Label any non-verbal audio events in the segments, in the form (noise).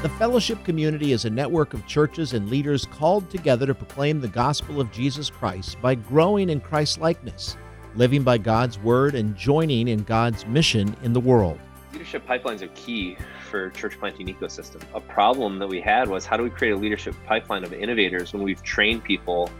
The fellowship community is a network of churches and leaders called together to proclaim the gospel of Jesus Christ by growing in Christ likeness, living by God's word, and joining in God's mission in the world. Leadership pipelines are key for church planting ecosystem. A problem that we had was how do we create a leadership pipeline of innovators when we've trained people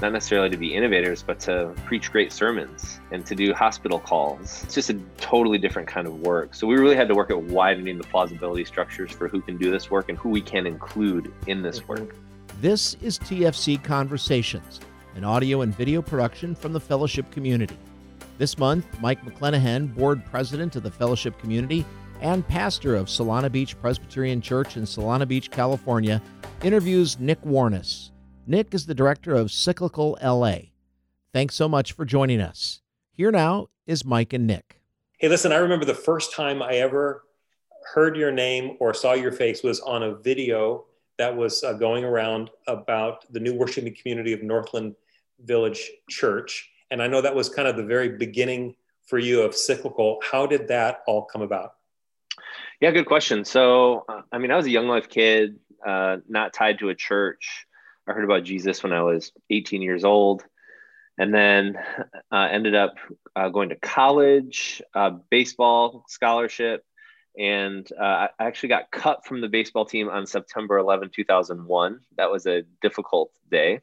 not necessarily to be innovators, but to preach great sermons and to do hospital calls. It's just a totally different kind of work. So we really had to work at widening the plausibility structures for who can do this work and who we can include in this mhm. work. This is TFC Conversations, an audio and video production from the fellowship community. This month, Mike McClenahan, board president of the fellowship community and pastor of Solana Beach Presbyterian Church in Solana Beach, California, interviews Nick Warnes Nick is the director of Cyclical LA. Thanks so much for joining us. Here now is Mike and Nick. Hey, listen, I remember the first time I ever heard your name or saw your face was on a video that was uh, going around about the new worshiping community of Northland Village Church. And I know that was kind of the very beginning for you of Cyclical. How did that all come about? Yeah, good question. So, uh, I mean, I was a young life kid, uh, not tied to a church. I heard about Jesus when I was 18 years old, and then uh, ended up uh, going to college, uh, baseball scholarship, and uh, I actually got cut from the baseball team on September 11, 2001. That was a difficult day.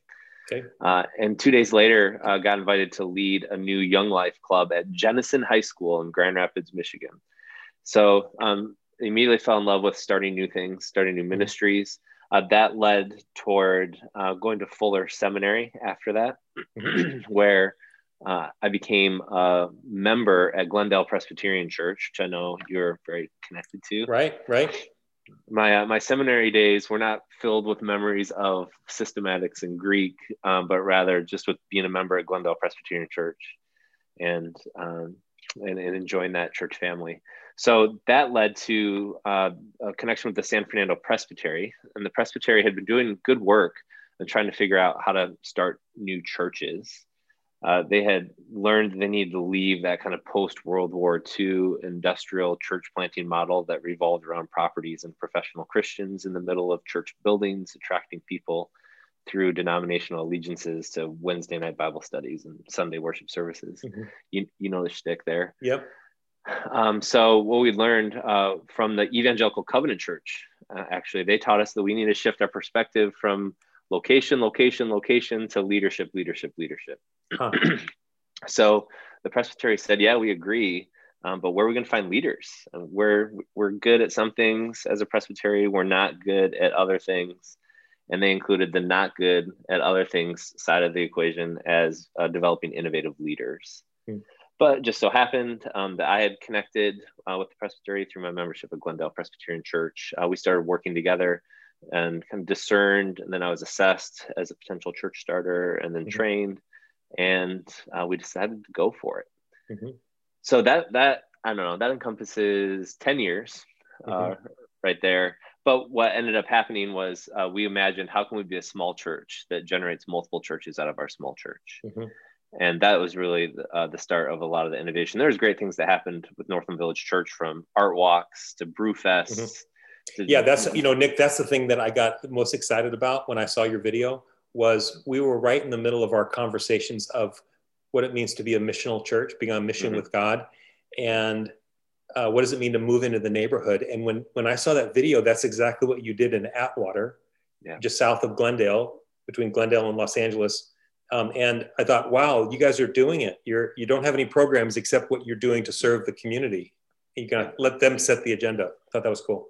Okay. Uh, and two days later, uh, got invited to lead a new Young Life club at Jenison High School in Grand Rapids, Michigan. So um, immediately fell in love with starting new things, starting new mm-hmm. Uh, that led toward uh, going to Fuller Seminary after that, (clears throat) where uh, I became a member at Glendale Presbyterian Church, which I know you're very connected to. Right, right. My uh, my seminary days were not filled with memories of systematics and Greek, um, but rather just with being a member at Glendale Presbyterian Church, and um, and, and enjoying that church family. So that led to uh, a connection with the San Fernando Presbytery. And the Presbytery had been doing good work and trying to figure out how to start new churches. Uh, they had learned they needed to leave that kind of post World War II industrial church planting model that revolved around properties and professional Christians in the middle of church buildings, attracting people through denominational allegiances to Wednesday night Bible studies and Sunday worship services. Mm-hmm. You, you know the shtick there. Yep. Um, so what we learned uh, from the Evangelical Covenant Church, uh, actually, they taught us that we need to shift our perspective from location, location, location to leadership, leadership, leadership. Huh. (clears throat) so the presbytery said, "Yeah, we agree." Um, but where are we going to find leaders? Uh, we're we're good at some things as a presbytery. We're not good at other things, and they included the not good at other things side of the equation as uh, developing innovative leaders. Hmm. But just so happened um, that I had connected uh, with the Presbytery through my membership at Glendale Presbyterian Church. Uh, we started working together and kind of discerned, and then I was assessed as a potential church starter and then mm-hmm. trained, and uh, we decided to go for it. Mm-hmm. So that that I don't know that encompasses ten years, uh, mm-hmm. right there. But what ended up happening was uh, we imagined how can we be a small church that generates multiple churches out of our small church. Mm-hmm and that was really uh, the start of a lot of the innovation. There's great things that happened with Northland Village Church, from art walks to brewfests. Mm-hmm. To, yeah, that's you know, Nick. That's the thing that I got most excited about when I saw your video. Was we were right in the middle of our conversations of what it means to be a missional church, being on mission mm-hmm. with God, and uh, what does it mean to move into the neighborhood. And when when I saw that video, that's exactly what you did in Atwater, yeah. just south of Glendale, between Glendale and Los Angeles um, and I thought, wow, you guys are doing it. You're you don't have any programs except what you're doing to serve the community. You gotta let them set the agenda. I thought that was cool.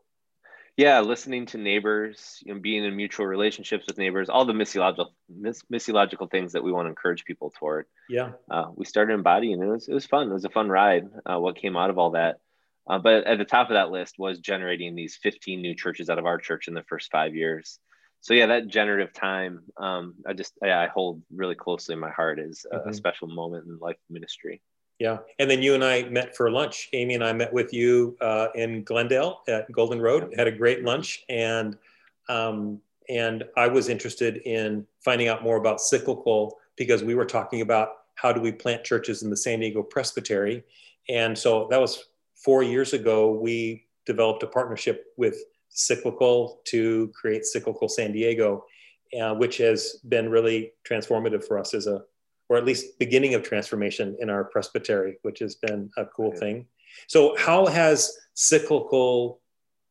Yeah, listening to neighbors, you know, being in mutual relationships with neighbors, all the missiological miss, missiological things that we want to encourage people toward. Yeah, uh, we started embodying. It was it was fun. It was a fun ride. Uh, what came out of all that, uh, but at the top of that list was generating these 15 new churches out of our church in the first five years so yeah, that generative time, um, I just yeah, I hold really closely in my heart is a, mm-hmm. special moment in life ministry. Yeah, and then you and I met for lunch. Amy and I met with you uh, in Glendale at Golden Road. Had a great lunch, and um, and I was interested in finding out more about cyclical because we were talking about how do we plant churches in the San Diego Presbytery, and so that was four years ago. We developed a partnership with cyclical to create cyclical San Diego, uh, which has been really transformative for us as a, or at least beginning of transformation in our presbytery, which has been a cool thing. So, how has cyclical,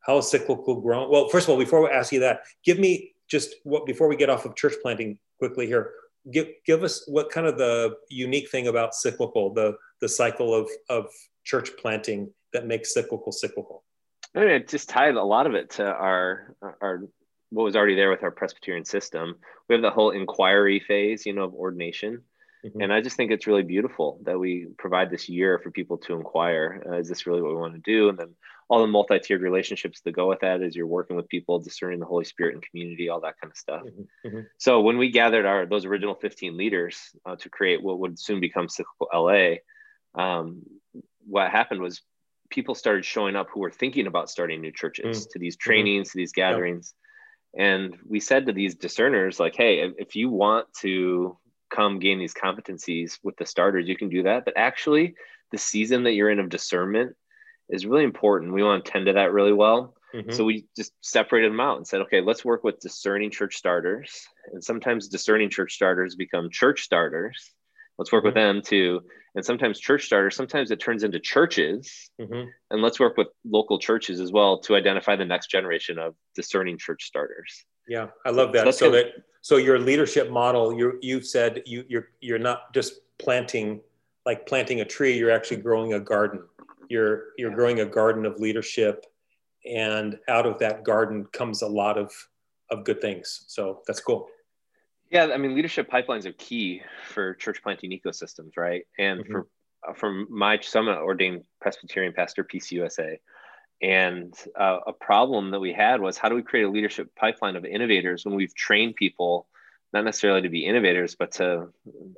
how has cyclical grown? Well, first of all, before we ask you that, give me just what before we get off of church planting quickly here. Give give us what kind of the unique thing about cyclical, the the cycle of of church planting that makes cyclical cyclical. I mean, it just tied a lot of it to our our what was already there with our Presbyterian system. We have the whole inquiry phase, you know, of ordination. Mm-hmm. And I just think it's really beautiful that we provide this year for people to inquire uh, is this really what we want to do? And then all the multi tiered relationships that go with that as you're working with people, discerning the Holy Spirit and community, all that kind of stuff. Mm-hmm. mm-hmm. So when we gathered our those original 15 leaders uh, to create what would soon become Cyclical LA, um, what happened was people started showing up who were thinking about starting new churches mm-hmm. to these mm-hmm. trainings, to these gatherings. And we said to these discerners, like, hey, if you want to come gain these competencies with the starters, you can do that. But actually, the season that you're in of discernment is really important. We want to tend to that really well. Mm-hmm. So we just separated them out and said, okay, let's work with discerning church starters. And sometimes discerning church starters become church starters. Let's work mm-hmm. with them too. And sometimes church starters, sometimes it turns into churches. Mm-hmm. And let's work with local churches as well to identify the next generation of discerning church starters. Yeah, I love that. So, so that so your leadership model, you you've said you you're you're not just planting like planting a tree, you're actually growing a garden. You're you're yeah. growing a garden of leadership, and out of that garden comes a lot of of good things. So that's cool. Yeah, I mean, leadership pipelines are key for church planting ecosystems, right? And mm-hmm. for from my some ordained Presbyterian pastor, PCUSA, and uh, a problem that we had was how do we create a leadership pipeline of innovators when we've trained people not necessarily to be innovators, but to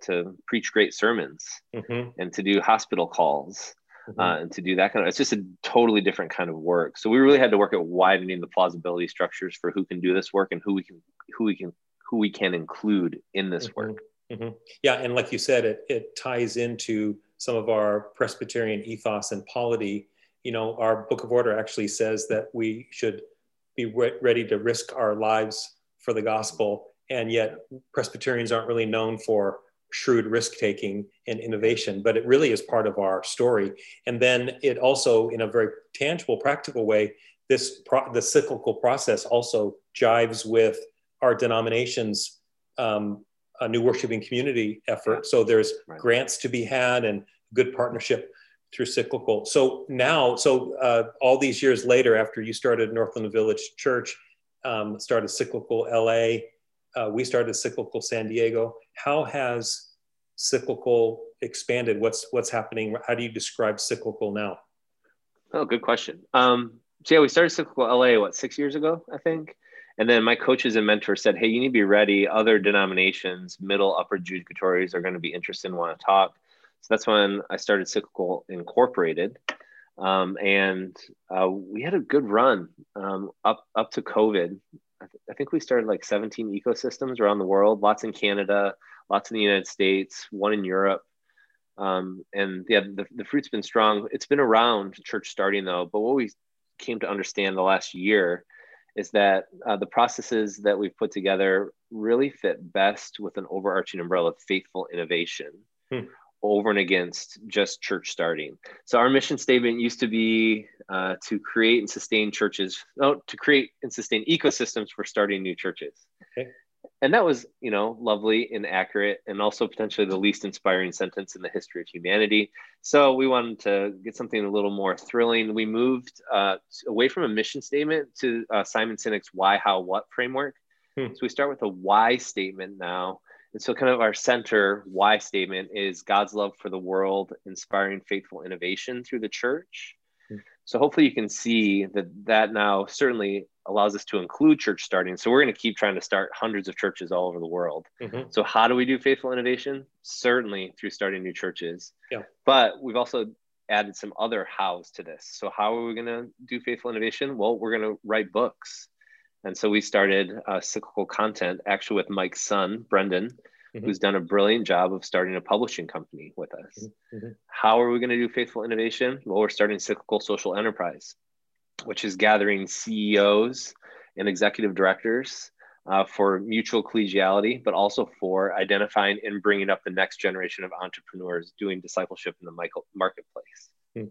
to preach great sermons mm-hmm. and to do hospital calls mm-hmm. uh, and to do that kind of. It's just a totally different kind of work. So we really had to work at widening the plausibility structures for who can do this work and who we can who we can who we can include in this mm-hmm. work. Mm-hmm. Yeah, and like you said, it it ties into some of our Presbyterian ethos and polity you know, our book of order actually says that we should be re- ready to risk our lives for the gospel. And yet, Presbyterians aren't really known for shrewd risk taking and innovation, but it really is part of our story. And then it also, in a very tangible, practical way, this pro- the cyclical process also jives with our denomination's um, a new worshiping community effort. Yeah. So there's right. grants to be had and good partnership through cyclical. So now, so uh, all these years later, after you started Northland Village Church, um, started cyclical LA, uh, we started cyclical San Diego. How has cyclical expanded? What's what's happening? How do you describe cyclical now? Oh, good question. Um, so yeah, we started cyclical LA what six years ago, I think. And then my coaches and mentors said, "Hey, you need to be ready. Other denominations, middle, upper judicatories, are going to be interested and want to talk." So that's when I started Cyclical Incorporated. Um, and uh, we had a good run um, up up to COVID. I, th- I, think we started like 17 ecosystems around the world, lots in Canada, lots in the United States, one in Europe. Um, and yeah, the, the fruit's been strong. It's been around church starting though, but what we came to understand the last year is that uh, the processes that we've put together really fit best with an overarching umbrella of faithful innovation. Hmm over and against just church starting. So our mission statement used to be uh, to create and sustain churches, no, to create and sustain ecosystems for starting new churches. Okay. And that was, you know, lovely and accurate, and also potentially the least inspiring sentence in the history of humanity. So we wanted to get something a little more thrilling. We moved uh, away from a mission statement to uh, Simon Sinek's "Why, How, What" framework. Hmm. So we start with a why statement now, and so, kind of our center why statement is God's love for the world, inspiring faithful innovation through the church. Mm-hmm. So, hopefully, you can see that that now certainly allows us to include church starting. So, we're going to keep trying to start hundreds of churches all over the world. Mm-hmm. So, how do we do faithful innovation? Certainly through starting new churches. Yeah. But we've also added some other hows to this. So, how are we going to do faithful innovation? Well, we're going to write books. And so we started uh, cyclical content actually with Mike's son, Brendan, mm-hmm. who's done a brilliant job of starting a publishing company with us. Mm-hmm. mm-hmm. How are we going to do faithful innovation? Well, we're starting cyclical social enterprise. Which is gathering CEOs and executive directors uh, for mutual collegiality, but also for identifying and bringing up the next generation of entrepreneurs doing discipleship in the marketplace. Hmm.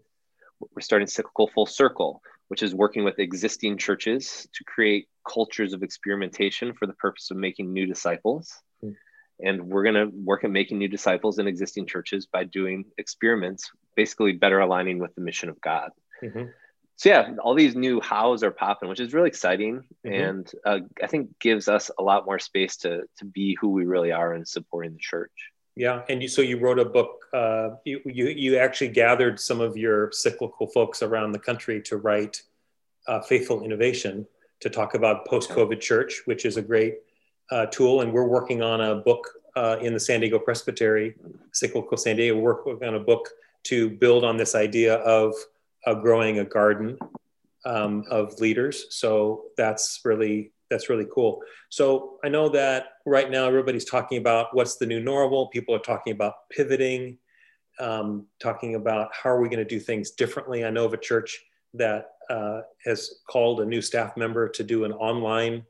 We're starting cyclical full circle, which is working with existing churches to create cultures of experimentation for the purpose of making new disciples. Hmm. And we're going to work at making new disciples in existing churches by doing experiments, basically better aligning with the mission of God. Mm-hmm so yeah, all these new hows are popping, which is really exciting, mm-hmm. and uh, I think gives us a lot more space to to be who we really are in supporting the church. Yeah, and you, so you wrote a book. Uh, you, you you actually gathered some of your cyclical folks around the country to write uh, "Faithful Innovation" to talk about post-COVID church, which is a great uh, tool. And we're working on a book uh, in the San Diego Presbytery, Cyclical San Diego. We're working on a book to build on this idea of uh, growing a garden um, of leaders. So that's really that's really cool. So I know that right now everybody's talking about what's the new normal. People are talking about pivoting, um, talking about how are we going to do things differently. I know of a church that uh, has called a new staff member to do an online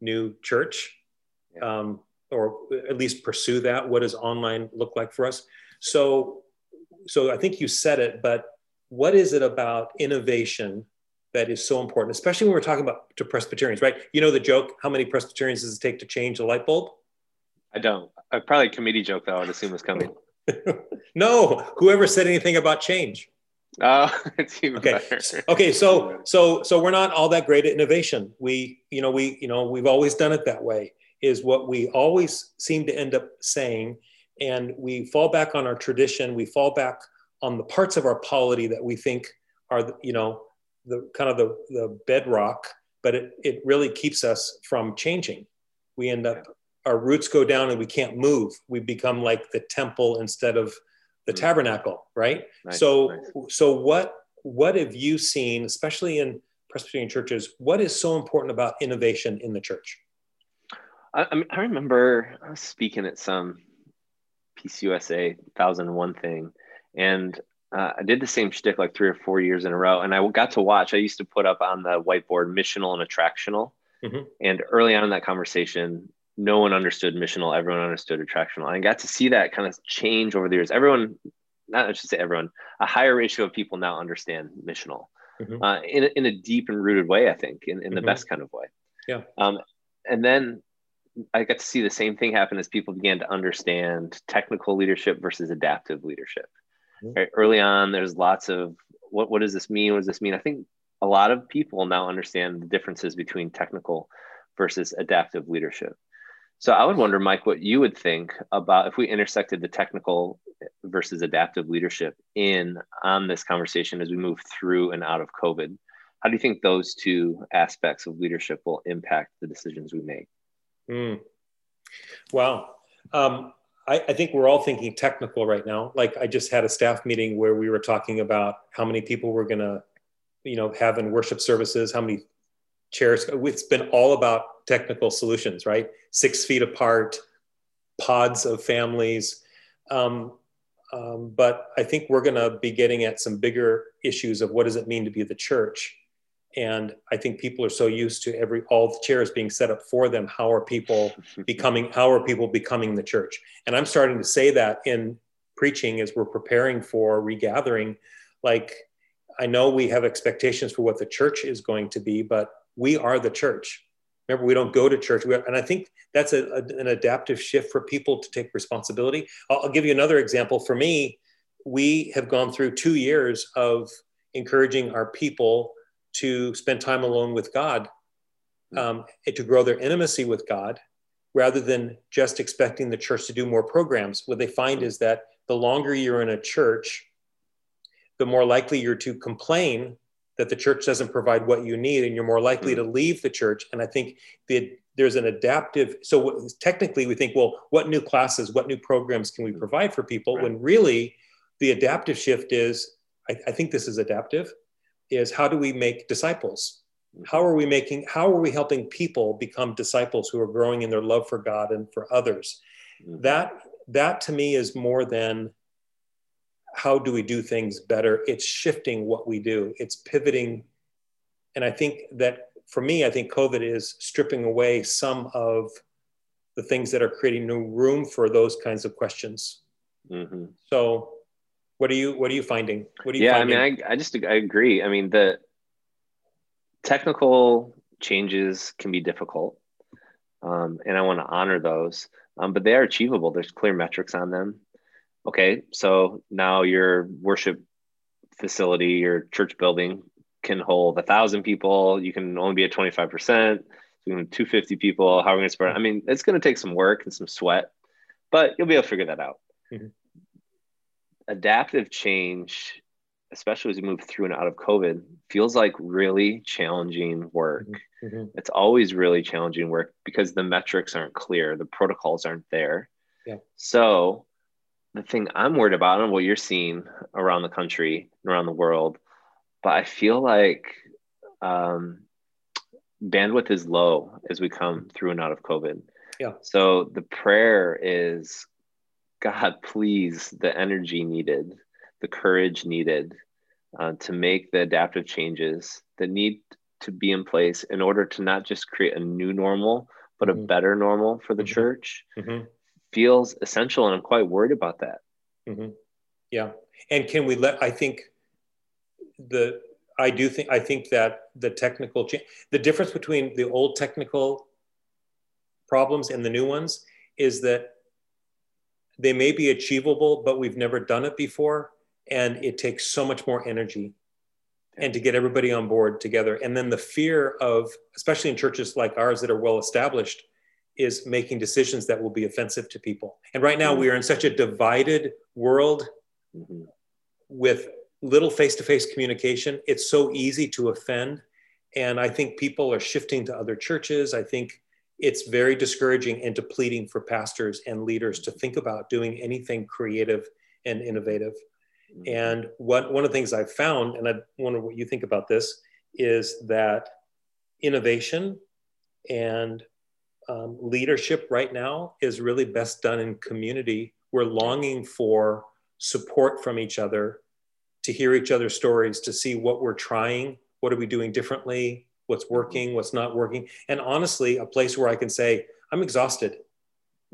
new church, um, or at least pursue that. What does online look like for us? So, so I think you said it, but what is it about innovation that is so important, especially when we're talking about to Presbyterians, right? You know the joke, how many Presbyterians does it take to change a light bulb? I don't. I probably a committee joke though, I would assume was coming. (laughs) no, whoever said anything about change. Oh, (laughs) it's even okay. Better. Okay, so so so we're not all that great at innovation. We, you know, we, you know, we've always done it that way, is what we always seem to end up saying. And we fall back on our tradition, we fall back on the parts of our polity that we think are, you know, the kind of the, the bedrock, but it, it really keeps us from changing. We end up, our roots go down and we can't move. We become like the temple instead of the mm-hmm. tabernacle, right? Nice, so, nice. so what, what have you seen, especially in Presbyterian churches, what is so important about innovation in the church? I, I, mean, I remember speaking at some PCUSA 1001 thing, and uh, I did the same shtick like three or four years in a row, and I got to watch. I used to put up on the whiteboard missional and attractional, mm-hmm. and early on in that conversation, no one understood missional. Everyone understood attractional. I got to see that kind of change over the years. Everyone, not I should say everyone, a higher ratio of people now understand missional mm-hmm. uh, in, a, in a deep and rooted way. I think in, in the mm-hmm. best kind of way. Yeah. Um, and then I got to see the same thing happen as people began to understand technical leadership versus adaptive leadership. Mm-hmm. right? Early on, there's lots of what, what does this mean? What does this mean? I think a lot of people now understand the differences between technical versus adaptive leadership. So I would wonder, Mike, what you would think about if we intersected the technical versus adaptive leadership in on this conversation as we move through and out of COVID. How do you think those two aspects of leadership will impact the decisions we make? Mm. Well, um, I, I, think we're all thinking technical right now. Like I just had a staff meeting where we were talking about how many people we're to, you know, have in worship services, how many chairs. It's been all about technical solutions, right? Six feet apart, pods of families. Um, um, but I think we're going to be getting at some bigger issues of what does it mean to be the church and i think people are so used to every all the chairs being set up for them how are people (laughs) becoming how are people becoming the church? And i'm starting to say that in preaching as we're preparing for regathering like i know we have expectations for what the church is going to be but we are the church. Remember we don't go to church. Are, and i think that's a, a, an adaptive shift for people to take responsibility. I'll, I'll give you another example. For me we have gone through two years of encouraging our people to spend time alone with God, um, to grow their intimacy with God, rather than just expecting the church to do more programs. What they find is that the longer you're in a church, the more likely you're to complain that the church doesn't provide what you need, and you're more likely to leave the church. And I think the, there's an adaptive. So technically, we think, well, what new classes, what new programs can we provide for people? Right. When really, the adaptive shift is, I, I think this is adaptive is how do we make disciples? How are we making, how are we helping people become disciples who are growing in their love for God and for others? Mm-hmm. That, that to me is more than how do we do things better? It's shifting what we do. It's pivoting and I think that for me, I think COVID is stripping away some of the things that are creating new room for those kinds of questions. Mm-hmm. So, what are you what are you finding? What are you? Yeah, finding? I mean, I, I just I agree. I mean, the technical changes can be difficult, um, and I want to honor those, um, but they are achievable. There's clear metrics on them. Okay, so now your worship facility, your church building can hold a thousand people. You can only be at 25%. So 250 people. How are we going to spread? I mean, it's going to take some work and some sweat, but you'll be able to figure that out. Mm-hmm. Adaptive change, especially as we move through and out of COVID, feels like really challenging work. Mm-hmm. mm-hmm. It's always really challenging work because the metrics aren't clear, the protocols aren't there. Yeah. So, the thing I'm worried about and what you're seeing around the country and around the world but I feel like um, bandwidth is low as we come through and out of COVID. Yeah. So the prayer is, God, please, the energy needed, the courage needed uh, to make the adaptive changes that need to be in place in order to not just create a new normal, but mm-hmm. a better normal for the mm-hmm. church mm-hmm. feels essential. And I'm quite worried about that. Mm-hmm. Yeah. And can we let, I think the I do think I think that the technical change, the difference between the old technical problems and the new ones is that they may be achievable, but we've never done it before, and it takes so much more energy, and to get everybody on board together, and then the fear of, especially in churches like ours that are well established, is making decisions that will be offensive to people. And right now, mm-hmm. we are in such a divided world mm-hmm. with little face-to-face communication it's so easy to offend and i think people are shifting to other churches i think it's very discouraging and depleting for pastors and leaders to think about doing anything creative and innovative mm-hmm. and what one of the things i've found and i wonder what you think about this is that innovation and um, leadership right now is really best done in community we're longing for support from each other to hear each other's stories, to see what we're trying, what are we doing differently, what's working, what's not working, and honestly, a place where I can say, I'm exhausted.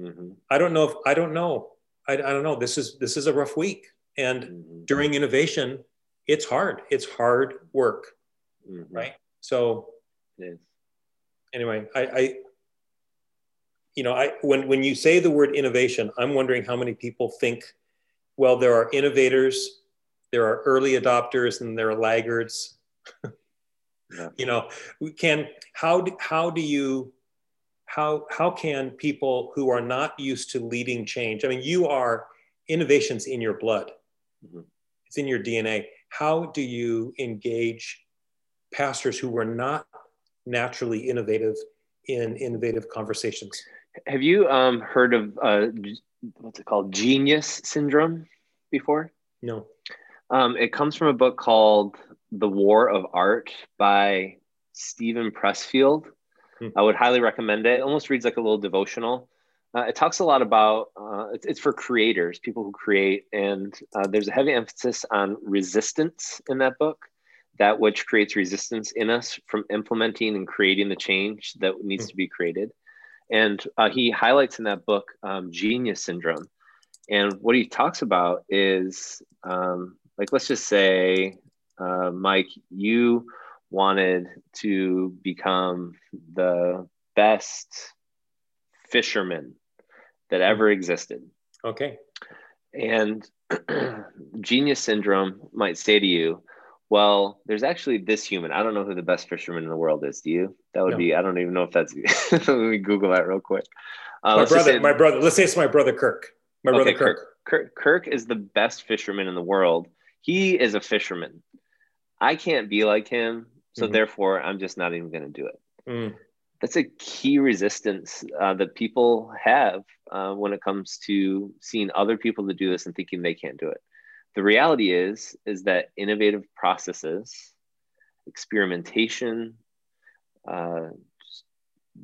Mm-hmm. I don't know if I don't know. I, I, don't know. This is this is a rough week, and mm-hmm. during innovation, it's hard. It's hard work, mm-hmm. right? So, anyway, I, I, you know, I when when you say the word innovation, I'm wondering how many people think, well, there are innovators there are early adopters and there are laggards. (laughs) yeah. You know, we can how do, how do you how how can people who are not used to leading change? I mean, you are innovations in your blood. Mm-hmm. It's in your DNA. How do you engage pastors who were not naturally innovative in innovative conversations? Have you um, heard of uh, what's it called, genius syndrome before? No. Um, it comes from a book called The War of Art by Steven Pressfield. Hmm. I would highly recommend it. It almost reads like a little devotional. Uh, it talks a lot about uh, it's, it's, for creators, people who create, and uh, there's a heavy emphasis on resistance in that book, that which creates resistance in us from implementing and creating the change that needs hmm. to be created. And uh, he highlights in that book um, genius syndrome. And what he talks about is um, like let's just say uh, mike you wanted to become the best fisherman that ever existed. Okay. And (clears throat) genius syndrome might say to you well there's actually this human. I don't know who the best fisherman in the world is. Do you? That would no. be i don't even know if that's (laughs) let me google that real quick. Uh, my brother say, my brother let's say it's my brother kirk. My okay, brother kirk. kirk. Kirk kirk is the best fisherman in the world. He is a fisherman. I can't be like him, so mm-hmm. therefore I'm just not even going to do it. Mm. That's a key resistance uh, that people have uh, when it comes to seeing other people to do this and thinking they can't do it. The reality is is that innovative processes, experimentation, uh,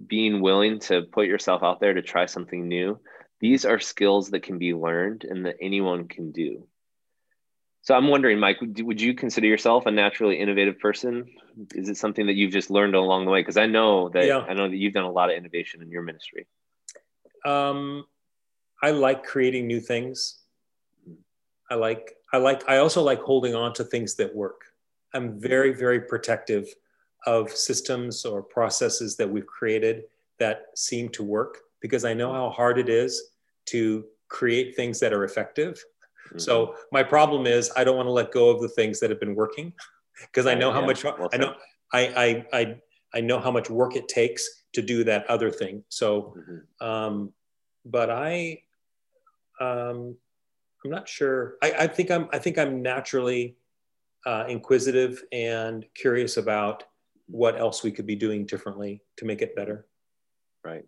being willing to put yourself out there to try something new, these are skills that can be learned and that anyone can do So I'm wondering, Mike, would you consider yourself a naturally innovative person? Is it something that you've just learned along the way? Because I know that yeah. I know that you've done a lot of innovation in your ministry. Um, I like creating new things. I like I like I also like holding on to things that work. I'm very very protective of systems or processes that we've created that seem to work because I know how hard it is to create things that are effective. Mm-hmm. So my problem is I don't want to let go of the things that have been working (laughs) because I know how yeah, much well I know I, I I I know how much work it takes to do that other thing. So mm-hmm. um but I um I'm not sure. I, I think I'm I think I'm naturally uh, inquisitive and curious about what else we could be doing differently to make it better. Right.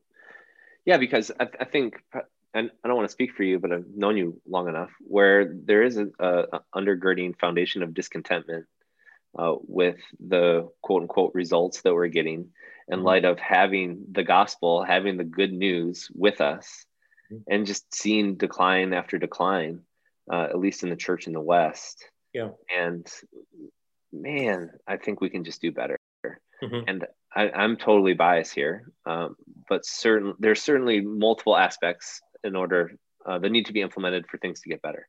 Yeah, because I, I think, and I don't want to speak for you, but I've known you long enough where there is a, a undergirding foundation of discontentment uh, with the quote unquote results that we're getting in mm-hmm. light of having the gospel, having the good news with us, mm-hmm. and just seeing decline after decline, uh, at least in the church in the West. Yeah. And man, I think we can just do better. Mm-hmm. And I, am totally biased here, um, but certain there's certainly multiple aspects in order uh, that need to be implemented for things to get better.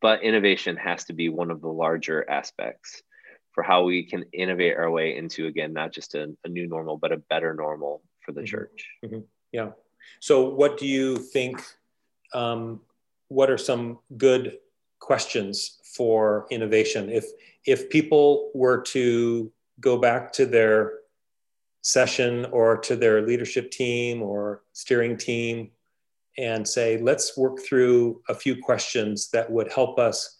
But innovation has to be one of the larger aspects for how we can innovate our way into again not just a, a new normal, but a better normal for the mm-hmm. church. Mm-hmm. Yeah. So, what do you think? Um, what are some good questions for innovation? If if people were to go back to their session or to their leadership team or steering team and say, let's work through a few questions that would help us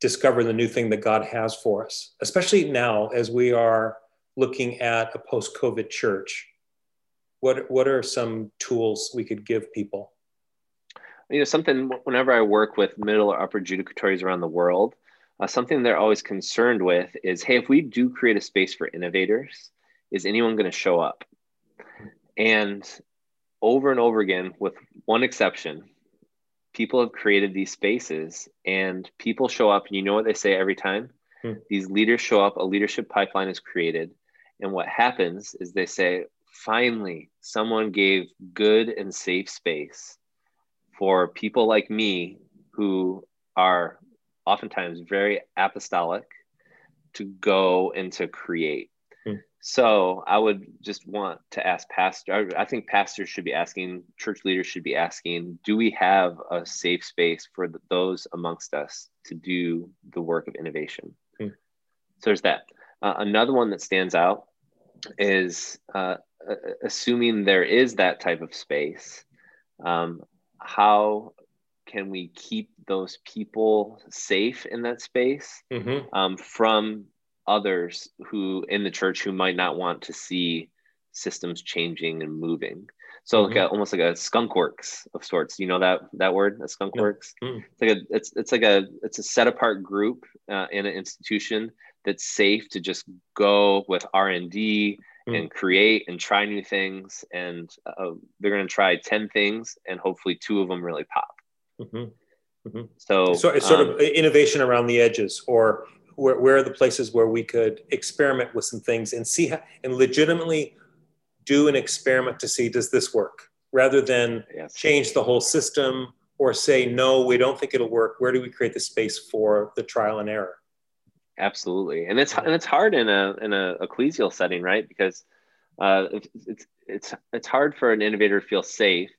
discover the new thing that God has for us, especially now as we are looking at a post COVID church. What, what are some tools we could give people? You know, something whenever I work with middle or upper judicatories around the world, uh, something they're always concerned with is hey, if we do create a space for innovators, is anyone going to show up? And over and over again, with one exception, people have created these spaces and people show up, and you know what they say every time? Hmm. These leaders show up, a leadership pipeline is created. And what happens is they say, finally, someone gave good and safe space for people like me who are oftentimes very apostolic to go and to create. So I would just want to ask pastor. I think pastors should be asking, church leaders should be asking, do we have a safe space for the, those amongst us to do the work of innovation? Hmm. So there's that. Uh, another one that stands out is uh, assuming there is that type of space. Um, how can we keep those people safe in that space mm-hmm. um, from others who in the church who might not want to see systems changing and moving so mm-hmm. like a, almost like a skunk works of sorts you know that that word a skunk works mm-hmm. it's like a it's, it's like a it's a set apart group uh, in an institution that's safe to just go with r&d mm. and create and try new things and uh, they're going to try 10 things and hopefully two of them really pop Mm-hmm. Mm-hmm. So, so it's sort um, of innovation around the edges, or where, where are the places where we could experiment with some things and see how, and legitimately do an experiment to see does this work, rather than yes. change the whole system or say no, we don't think it'll work. Where do we create the space for the trial and error? Absolutely, and it's and it's hard in a in a ecclesial setting, right? Because uh, it's it's it's hard for an innovator to feel safe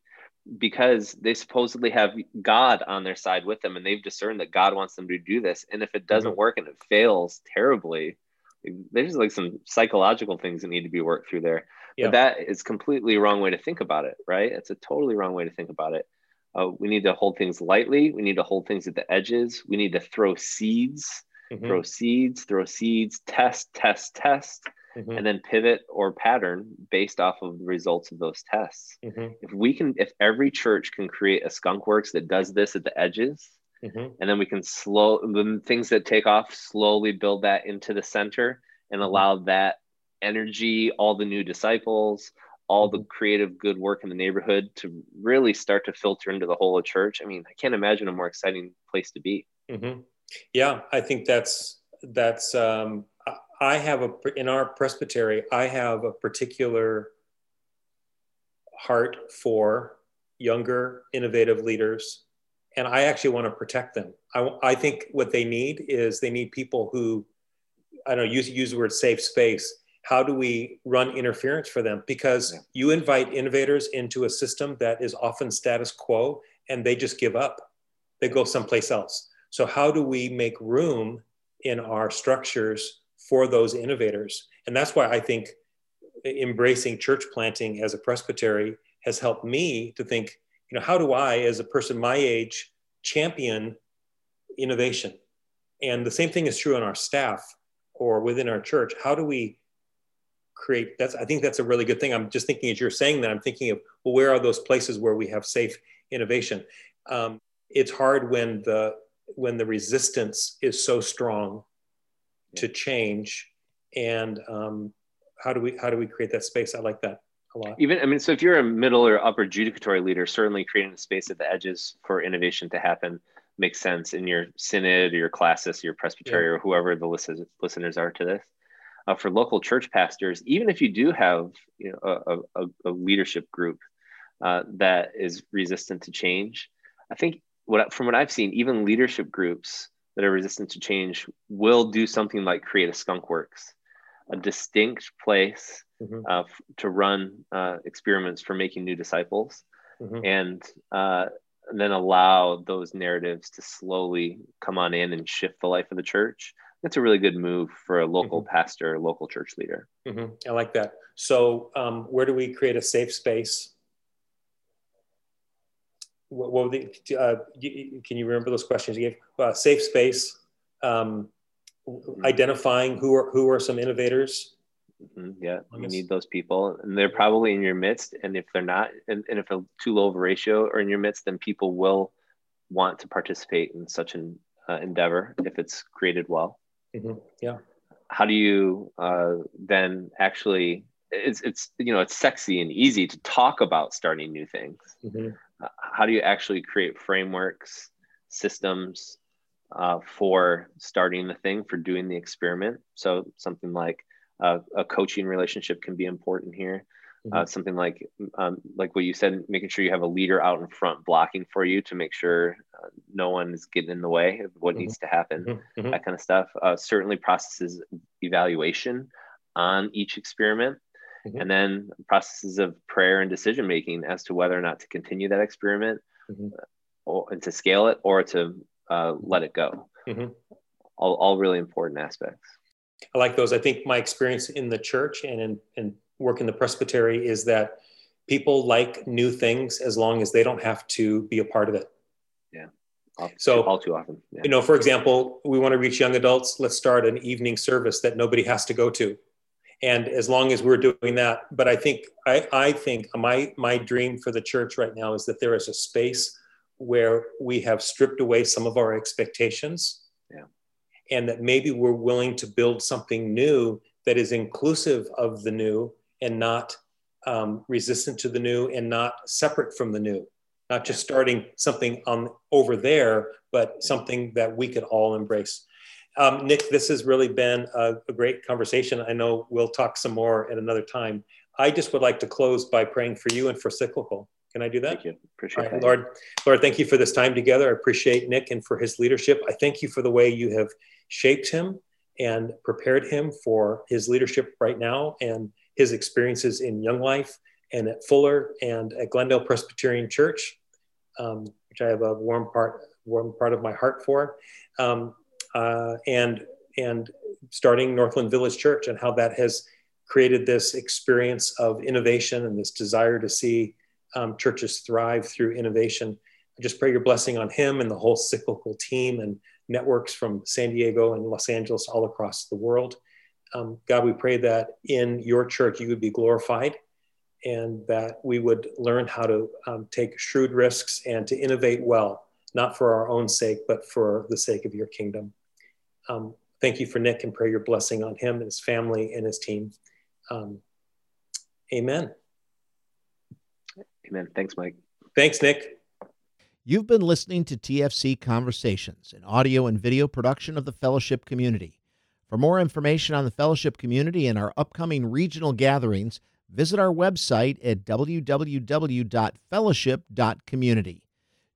because they supposedly have God on their side with them and they've discerned that God wants them to do this. And if it doesn't mm-hmm. work and it fails terribly, there's like some psychological things that need to be worked through there. Yeah. But that is completely wrong way to think about it, right? It's a totally wrong way to think about it. Uh, we need to hold things lightly. We need to hold things at the edges. We need to throw seeds, mm-hmm. throw seeds, throw seeds, test, test, test mm-hmm. and then pivot or pattern based off of the results of those tests. Mm-hmm. If we can, if every church can create a skunk works that does this at the edges, mm-hmm. and then we can slow the things that take off, slowly build that into the center and mm-hmm. allow that energy, all the new disciples, all the mm-hmm. creative good work in the neighborhood to really start to filter into the whole of church. I mean, I can't imagine a more exciting place to be. Mm-hmm. Yeah, I think that's that's. Um, I have a in our presbytery. I have a particular heart for younger, innovative leaders, and I actually want to protect them. I, I think what they need is they need people who, I don't know, use use the word safe space. How do we run interference for them? Because yeah. you invite innovators into a system that is often status quo, and they just give up. They go someplace else. So how do we make room in our structures for those innovators? And that's why I think embracing church planting as a presbytery has helped me to think, you know, how do I, as a person my age, champion innovation? And the same thing is true on our staff or within our church. How do we create that's I think that's a really good thing. I'm just thinking as you're saying that, I'm thinking of well, where are those places where we have safe innovation? Um, it's hard when the when the resistance is so strong to change. And um, how do we how do we create that space? I like that a lot. Even i mean so if you're a middle or upper judicatory leader certainly creating a space at the edges for innovation to happen makes sense in your synod or your classis your presbytery yeah. or whoever the listen, listeners are to this. Uh, for local church pastors even if you do have you know a, a, a leadership group uh, that is resistant to change i think what from what i've seen even leadership groups that are resistant to change will do something like create a skunk works a distinct place mm-hmm. uh, to run uh, experiments for making new disciples mm-hmm. and, uh, and then allow those narratives to slowly come on in and shift the life of the church that's a really good move for a local mm-hmm. pastor local church leader mm-hmm. i like that so um, where do we create a safe space what, what the, uh, can you remember those questions you gave uh, safe space um, Mm-hmm. identifying who are who are some innovators mm-hmm. yeah you need those people and they're probably in your midst and if they're not and, and if a too low of a ratio are in your midst then people will want to participate in such an uh, endeavor if it's created well mm-hmm. yeah how do you uh, then actually it's it's you know it's sexy and easy to talk about starting new things mm-hmm. How do you actually create frameworks systems uh, for starting the thing, for doing the experiment. So something like uh, a coaching relationship can be important here. Mm-hmm. Uh, something like um, like what you said, making sure you have a leader out in front blocking for you to make sure uh, no one is getting in the way of what mm-hmm. needs to happen. Mm-hmm. mm-hmm. That kind of stuff. Uh, certainly, processes evaluation on each experiment. Mm-hmm. And then processes of prayer and decision making as to whether or not to continue that experiment, mm-hmm. or, and to scale it, or to uh, let it go. Mm-hmm. All, all really important aspects. I like those. I think my experience in the church and in, in work in the presbytery is that people like new things as long as they don't have to be a part of it. Yeah. so all too often, yeah. you know, for example, we want to reach young adults. Let's start an evening service that nobody has to go to. And as long as we're doing that, but I think, I, I think my, my dream for the church right now is that there is a space where we have stripped away some of our expectations. Yeah. and that maybe we're willing to build something new that is inclusive of the new and not um, resistant to the new and not separate from the new. Not just starting something on over there but something that we could all embrace um, nick this has really been a, a great conversation i know we'll talk some more at another time i just would like to close by praying for you and for cyclical can I do that? Thank you. Appreciate right, Lord, Lord, thank you for this time together. I appreciate Nick and for his leadership. I thank you for the way you have shaped him and prepared him for his leadership right now and his experiences in Young Life and at Fuller and at Glendale Presbyterian Church, um, which I have a warm part, warm part of my heart for, um, uh, and and starting Northland Village Church and how that has created this experience of innovation and this desire to see um, churches thrive through innovation. I just pray your blessing on him and the whole cyclical team and networks from San Diego and Los Angeles all across the world. Um, God, we pray that in your church you would be glorified and that we would learn how to um, take shrewd risks and to innovate well, not for our own sake, but for the sake of your kingdom. Um, thank you for Nick and pray your blessing on him and his family and his team. Um, amen. Amen. Thanks, Mike. Thanks, Nick. You've been listening to TFC Conversations, an audio and video production of the Fellowship Community. For more information on the Fellowship Community and our upcoming regional gatherings, visit our website at www.fellowship.community.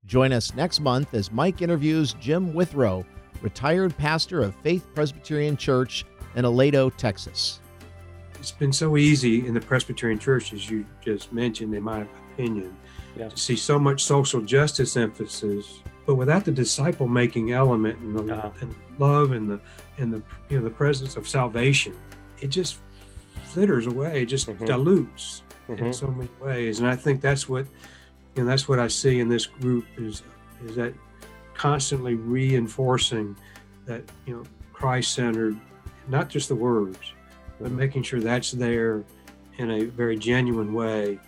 Join us next month as Mike interviews Jim Withrow, retired pastor of Faith Presbyterian Church in Aledo, Texas. It's been so easy in the Presbyterian Church, as you just mentioned, in my opinion, yeah. to see so much social justice emphasis, but without the disciple making element and the uh-huh. and love and the and the you know the presence of salvation, it just flitters away, it just mm-hmm. dilutes mm-hmm. in so many ways. And I think that's what you know that's what I see in this group is is that constantly reinforcing that you know Christ centered, not just the words, but mm-hmm. making sure that's there in a very genuine way